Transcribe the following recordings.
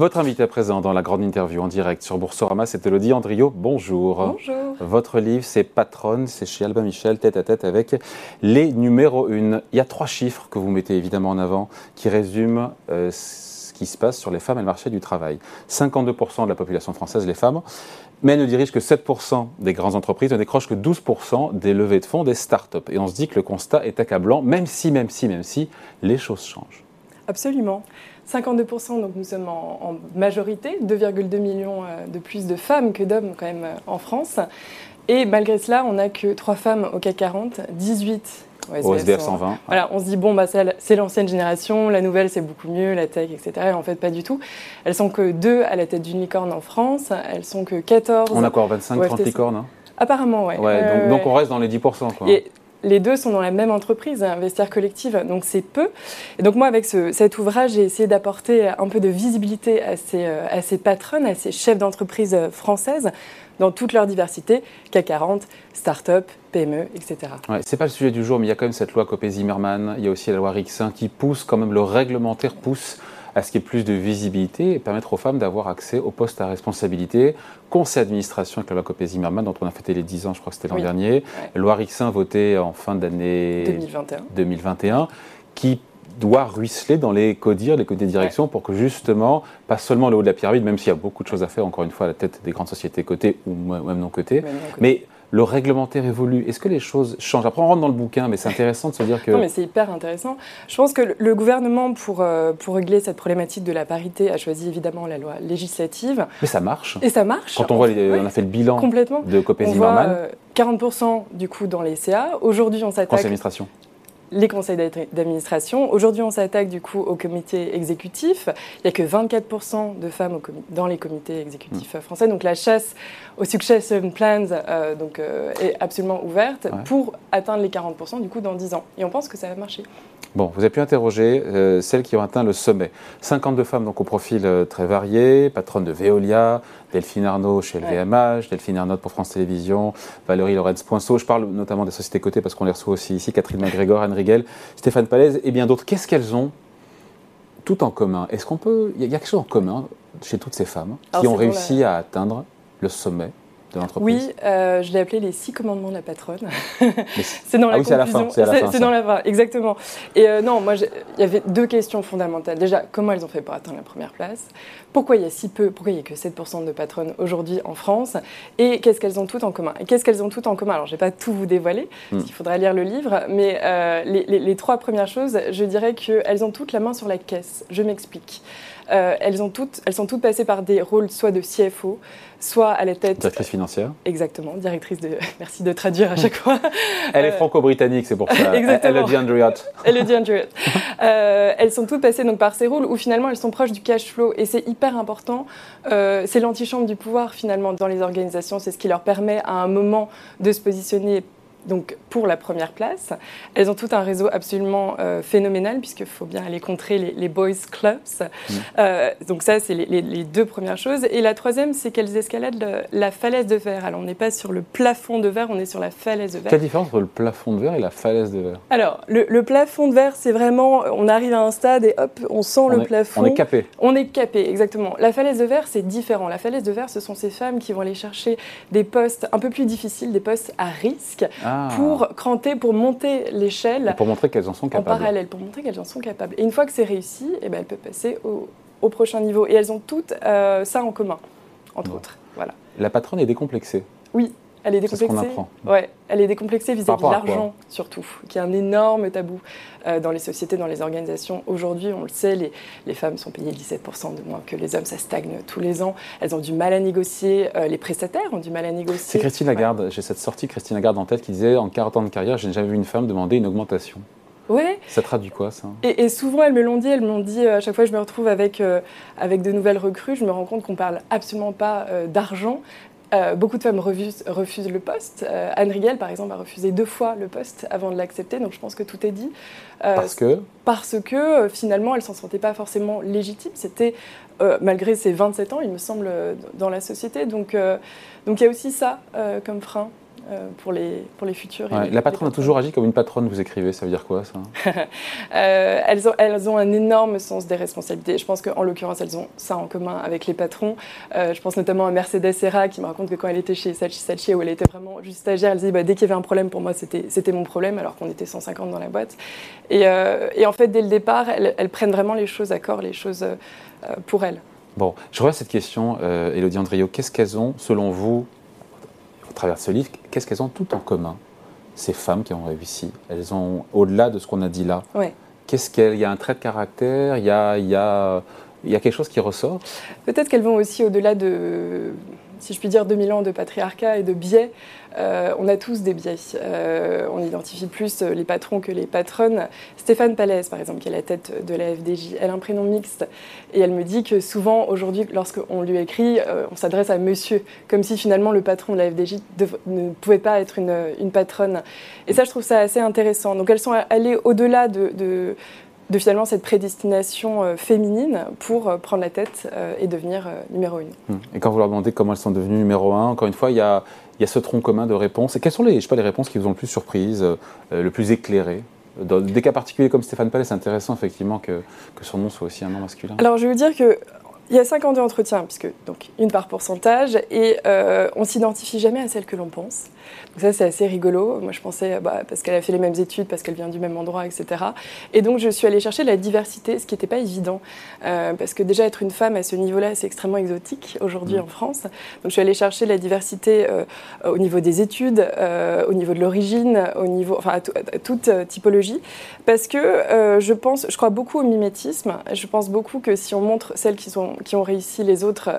Votre invité présent dans la grande interview en direct sur Boursorama, c'est Elodie Andrio. Bonjour. Bonjour. Votre livre, c'est Patronne, c'est chez Albin Michel, tête à tête avec les numéros 1. Il y a trois chiffres que vous mettez évidemment en avant qui résument euh, ce qui se passe sur les femmes et le marché du travail. 52% de la population française, les femmes, mais elles ne dirigent que 7% des grandes entreprises, ne décrochent que 12% des levées de fonds des startups. Et on se dit que le constat est accablant, même si, même si, même si, les choses changent. Absolument. 52%, donc nous sommes en, majorité, 2,2 millions euh, de plus de femmes que d'hommes quand même euh, en France. Et malgré cela, on n'a que 3 femmes au CAC 40, 18 au SBF, 120. Voilà, on se dit, bon, bah, c'est l'ancienne génération, la nouvelle c'est beaucoup mieux, la tech, etc. Et en fait, pas du tout. Elles sont que 2 à la tête d'une licorne en France, elles sont que 14. On a quoi, 25, 30 licornes hein? Apparemment, ouais. ouais donc, on reste dans les 10%. Quoi les deux sont dans la même entreprise, Vestiaire Collective, donc c'est peu. Et donc moi, avec cet ouvrage, j'ai essayé d'apporter un peu de visibilité à ces, euh, à ces patronnes, à ces chefs d'entreprise françaises, dans toute leur diversité, CAC 40, start-up, PME, etc. Ouais, c'est pas le sujet du jour, mais il y a quand même cette loi Copé-Zimmermann, il y a aussi la loi Rixin qui pousse quand même, le réglementaire pousse à ce qu'il y ait plus de visibilité et permettre aux femmes d'avoir accès aux postes à responsabilité. Conseil d'administration avec la loi Copé-Zimmermann, dont on a fêté les 10 ans, je crois que c'était l'an dernier. Loi Rixin votée en fin d'année 2021. 2021, qui doit ruisseler dans les CODIR, les comités de direction, pour que justement, pas seulement le haut de la pyramide, même s'il y a beaucoup de choses à faire, encore une fois, à la tête des grandes sociétés cotées ou même non cotées, mais le réglementaire évolue. Est-ce que les choses changent? Après, on rentre dans le bouquin, mais c'est intéressant de se dire que... Non, mais c'est hyper intéressant. Je pense que le gouvernement, pour, euh, pour régler cette problématique de la parité, a choisi évidemment la loi législative. Mais ça marche. Et ça marche. Quand on voit, on a fait le bilan complètement. de Copé-Zimmermann. 40% euh, du coup dans les CA. Aujourd'hui, on s'attaque... Conseil d'administration les conseils d'administration. Aujourd'hui, on s'attaque du coup au comité exécutif. Il n'y a que 24% de femmes dans les comités exécutifs mm. français. Donc la chasse aux succession plans euh, donc, euh, est absolument ouverte pour atteindre les 40% du coup dans 10 ans. Et on pense que ça va marcher. Bon, vous avez pu interroger euh, celles qui ont atteint le sommet. 52 femmes donc au profil très varié, patronne de Veolia, Delphine Arnaud chez LVMH, Delphine Arnaud pour France Télévisions, Valérie Lorenz-Poinceau. Je parle notamment des sociétés cotées parce qu'on les reçoit aussi ici, Catherine McGregor, Anne Rigel, Stéphane Palaise et bien d'autres. Qu'est-ce qu'elles ont tout en commun? Est-ce qu'on peut. Il y a quelque chose en commun chez toutes ces femmes qui ont réussi à atteindre le sommet? Oui, euh, je l'ai appelé les six commandements de la patronne. c'est dans ah la oui, c'est à la fin. C'est dans la fin, exactement. Et euh, non, moi, il y avait deux questions fondamentales. Déjà, comment elles ont fait pour atteindre la première place? Pourquoi il y a si peu Pourquoi il n'y a que 7% de patronnes aujourd'hui en France? Et qu'est-ce qu'elles ont toutes en commun? Et qu'est-ce qu'elles ont toutes en commun? Alors, je ne vais pas tout vous dévoiler, parce hmm. qu'il faudra lire le livre, mais euh, les, les, trois premières choses, je dirais qu'elles ont toutes la main sur la caisse. Je m'explique. elles, ont toutes, elles sont toutes passées par des rôles soit de CFO, soit à la tête. Financière. Exactement, directrice de. Merci de traduire à chaque fois. Elle est franco-britannique, c'est pour ça. Exactement. Elle Andriott. Elle le dit Andriott. euh, elles sont toutes passées donc par ces rôles où finalement elles sont proches du cash flow et c'est hyper important. Euh, c'est l'antichambre du pouvoir finalement dans les organisations. C'est ce qui leur permet à un moment de se positionner donc pour la première place. Elles ont tout un réseau absolument euh, phénoménal, puisqu'il faut bien aller contrer les, boys clubs. Mmh. Euh, donc ça, c'est les, deux premières choses. Et la troisième, c'est qu'elles escaladent la falaise de verre. Alors on n'est pas sur le plafond de verre, on est sur la falaise de verre. Quelle différence entre le plafond de verre et la falaise de verre? Alors, le, plafond de verre, c'est vraiment, on arrive à un stade et hop, on sent le plafond. On est capé. On est capé, exactement. La falaise de verre, c'est différent. La falaise de verre, ce sont ces femmes qui vont aller chercher des postes un peu plus difficiles, des postes à risque. Ah. Ah. pour cranter, pour monter l'échelle. Pour montrer qu'elles en sont capables. En parallèle, pour montrer qu'elles en sont capables. Et une fois que c'est réussi, eh ben, elles peuvent passer au, prochain niveau. Et elles ont toutes euh, ça en commun, entre autres. Voilà. La patronne est décomplexée. Oui, elle est décomplexée. Ce. Ouais, elle est décomplexée vis-à-vis de l'argent surtout, qui est un énorme tabou euh, dans les sociétés, dans les organisations. Aujourd'hui, on le sait, les, les, femmes sont payées 17% de moins que les hommes, ça stagne tous les ans. Elles ont du mal à négocier, euh, les prestataires ont du mal à négocier. C'est Christine Lagarde, j'ai cette sortie Christine Lagarde en tête qui disait en 40 ans de carrière, je n'ai jamais vu une femme demander une augmentation. Ouais. Ça traduit quoi ça? Et, souvent elles me l'ont dit, elles m'ont dit euh, à chaque fois que je me retrouve avec, avec de nouvelles recrues, je me rends compte qu'on parle absolument pas d'argent, euh, beaucoup de femmes refusent, refusent le poste. Euh, Anne Riegel, par exemple, a refusé deux fois le poste avant de l'accepter, donc je pense que tout est dit. Euh, parce que Parce que finalement, elle s'en sentait pas forcément légitime. C'était, malgré ses 27 ans, il me semble, dans la société. Donc, donc il y a aussi ça comme frein. Pour, les, pour les futurs. la patronne a toujours agi comme une patronne, vous écrivez, ça veut dire quoi ça? Elles, ont, elles ont un énorme sens des responsabilités. Je pense qu'en l'occurrence, elles ont ça en commun avec les patrons. je pense notamment à Mercedes Serra qui me raconte que quand elle était chez Sachi Sachi, où elle était vraiment juste stagiaire, elle disait bah, dès qu'il y avait un problème, pour moi, c'était mon problème, alors qu'on était 150 dans la boîte. Et, et, en fait, dès le départ, elles, elles, prennent vraiment les choses à corps, les choses pour elles. Bon, je reviens à cette question, euh, Elodie Andrio. Qu'est-ce qu'elles ont, selon vous, travers ce livre, qu'est-ce qu'elles ont tout en commun, ces femmes qui ont réussi? Elles ont, au-delà de ce qu'on a dit là, qu'est-ce qu'elles, il y a un trait de caractère, il y a, il y a, il y a quelque chose qui ressort? Peut-être qu'elles vont aussi au-delà de, si je puis dire, 2000 ans de patriarcat et de biais. Euh, on a tous des biais. Euh, on identifie plus les patrons que les patronnes. Stéphane Palaise, par exemple, qui est la tête de la FDJ, elle a un prénom mixte. Et elle me dit que souvent, aujourd'hui, lorsqu'on lui écrit, euh, on s'adresse à monsieur, comme si finalement le patron de la FDJ ne pouvait pas être une, patronne. Et ça, je trouve ça assez intéressant. Donc elles sont allées au-delà de, finalement cette prédestination féminine pour prendre la tête et devenir numéro une. Hum. Et quand vous leur demandez comment elles sont devenues numéro un, encore une fois, il y a, il y a ce tronc commun de réponses. Et quelles sont les, je sais pas, les réponses qui vous ont le plus surprise, euh, le plus éclairé? Dans des cas particuliers comme Stéphane Palais, c'est intéressant effectivement que, que, son nom soit aussi un nom masculin. Alors je vais vous dire que il y a 52 entretiens, puisque donc une par pourcentage, et euh, on s'identifie jamais à celle que l'on pense. Donc ça, c'est assez rigolo. Moi, je pensais, bah, parce qu'elle a fait les mêmes études, parce qu'elle vient du même endroit, etc. Et donc, je suis allée chercher la diversité, ce qui n'était pas évident, euh, parce que déjà être une femme à ce niveau-là, c'est extrêmement exotique aujourd'hui mmh. en France. Donc, je suis allée chercher la diversité euh, au niveau des études, euh, au niveau de l'origine, au niveau, enfin, à, toute typologie, parce que je pense, je crois beaucoup au mimétisme. Je pense beaucoup que si on montre celles qui sont qui ont réussi les autres,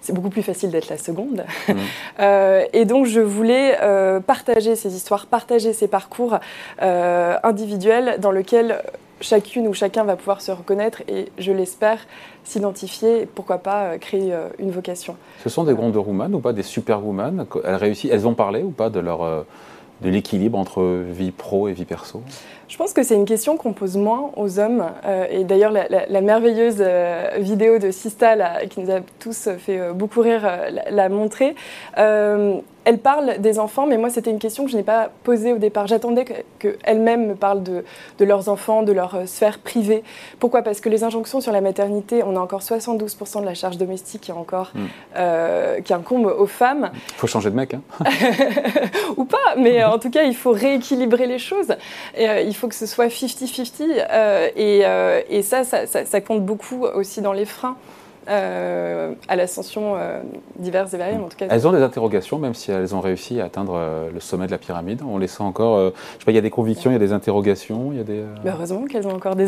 c'est beaucoup plus facile d'être la seconde. Mmh. Euh, et donc, je voulais euh, partager ces histoires, partager ces parcours individuels dans lesquels chacune ou chacun va pouvoir se reconnaître et, je l'espère, s'identifier et pourquoi pas créer une vocation. Ce sont des grandes women ou pas des superwomen Elles réussissent, elles ont parlé ou pas de leur de l'équilibre entre vie pro et vie perso? Je pense que c'est une question qu'on pose moins aux hommes. Euh, et d'ailleurs, la, merveilleuse euh, vidéo de Sista, qui nous a tous fait euh, beaucoup rire, l'a montré elle parle des enfants, mais moi, c'était une question que je n'ai pas posée au départ. J'attendais qu'elles-mêmes me parlent de, leurs enfants, de leur euh, sphère privée. Pourquoi? Parce que les injonctions sur la maternité, on a encore 72% de la charge domestique qui, encore, hmm. euh, qui incombe aux femmes. Il faut changer de mec, hein Ou pas, mais euh, en tout cas, il faut rééquilibrer les choses. Et, il faut que ce soit 50-50. et, ça, ça compte beaucoup aussi dans les freins. Euh, à l'ascension euh, diverses et variées. En tout cas, elles ont des interrogations, même si elles ont réussi à atteindre euh, le sommet de la pyramide. On les sent encore. je sais pas, il y a des convictions, il y a des interrogations, il y a des. heureusement qu'elles ont encore des.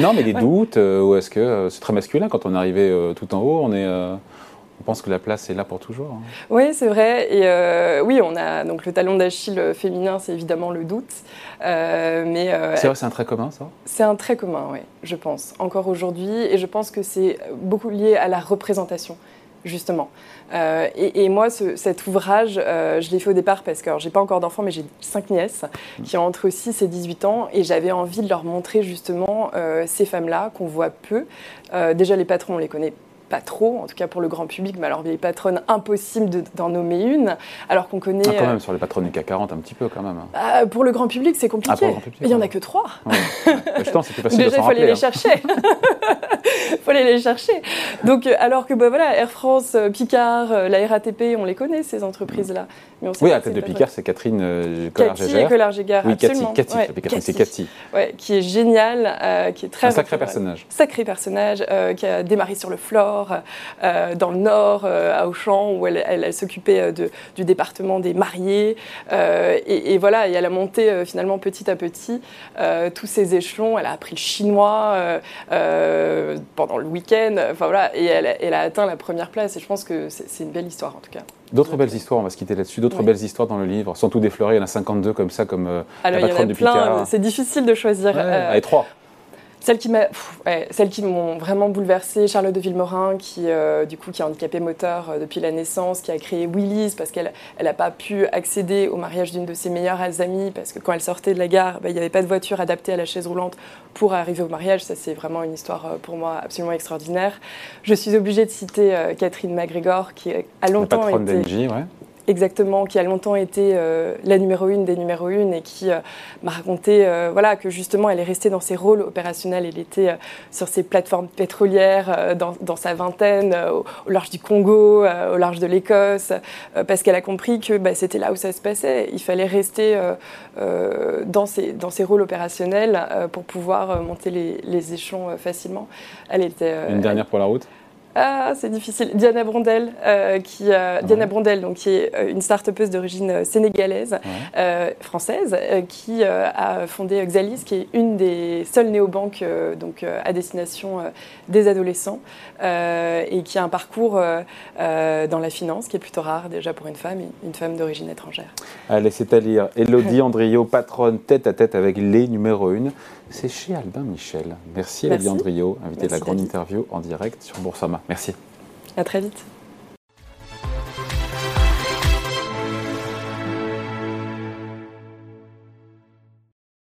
Non, mais des doutes. ou est-ce que c'est très masculin quand on est arrivé tout en haut, on est. On pense que la place est là pour toujours. Hein. Oui, c'est vrai. Et oui, on a donc le talon d'Achille féminin, c'est évidemment le doute. Euh, mais euh, c'est un trait commun, ça? C'est un trait commun, oui, je pense, encore aujourd'hui. Et je pense que c'est beaucoup lié à la représentation justement. Euh, et, moi, cet ouvrage, je l'ai fait au départ parce que j'ai pas encore d'enfants, mais j'ai cinq nièces qui ont entre 6 et 18 ans, et j'avais envie de leur montrer justement ces femmes-là qu'on voit peu. déjà, les patrons, on les connaît pas trop, en tout cas pour le grand public, mais alors les patronnes, impossible d'en nommer une, alors qu'on connaît... Ah, quand même, euh, sur les patronnes du CAC 40, un petit peu quand même. Hein. Bah, pour le grand public, c'est compliqué. Ah, il n'y en a que trois. Je c'est plus facile Déjà, il faut aller les hein. chercher. Il faut aller les chercher. Donc, euh, alors que bah, voilà, Air France, euh, Picard, la RATP, on les connaît, ces entreprises-là. oui, à la tête de Picard, c'est Catherine Collard-Gégard. Collard-Gégard, oui, absolument. Cathy, Cathy. c'est Cathy. Ouais, qui est géniale, qui est très... Un sacré personnage. Sacré personnage, qui a démarré sur le floor, euh, dans le Nord, euh, à Auchan, où elle, s'occupait euh, du département des mariés. Et, voilà, et elle a monté finalement petit à petit tous ces échelons. Elle a appris le chinois pendant le week-end. Enfin voilà, et elle, a atteint la première place. Et je pense que c'est une belle histoire en tout cas. D'autres belles histoires, on va se quitter là-dessus. D'autres belles histoires dans le livre, sans tout déflorer. Il y en a 52 comme ça, comme la patronne de Picard. C'est difficile de choisir. Ouais, trois. Celles qui, qui m'ont vraiment bouleversée, Charlotte de Villemorin, qui, euh, du coup, qui est handicapée moteur euh, depuis la naissance, qui a créé Willy's parce qu'elle n'a pas pu accéder au mariage d'une de ses meilleures amies, parce que quand elle sortait de la gare, bah, il n'y avait pas de voiture adaptée à la chaise roulante pour arriver au mariage. Ça, c'est vraiment une histoire euh, pour moi absolument extraordinaire. Je suis obligée de citer Catherine McGregor, qui a longtemps été... ouais exactement, qui a longtemps été euh, la numéro une des numéros une et qui euh, m'a raconté euh, voilà, que justement elle est restée dans ses rôles opérationnels. Elle était sur ces plateformes pétrolières dans, dans sa vingtaine, au, large du Congo, au large de l'Écosse, parce qu'elle a compris que bah, c'était là où ça se passait. Il fallait rester dans, ces, dans ces rôles opérationnels pour pouvoir monter les, les échelons facilement. Elle était, Une dernière pour la route? Ah, c'est difficile. Diana Brondel, euh, qui, euh, Diana Brondel, donc, qui est euh, une start-upeuse d'origine sénégalaise, française, qui a fondé Xalis, qui est une des seules néobanques donc, à destination des adolescents, et qui a un parcours dans la finance qui est plutôt rare déjà pour une femme, une femme d'origine étrangère. Allez, c'est à lire. Elodie Andrio, patronne tête à tête avec les numéros 1. C'est chez Albin Michel. Merci, Elodie Andrio, invité de la grande interview en direct sur Boursorama. Merci. À très vite.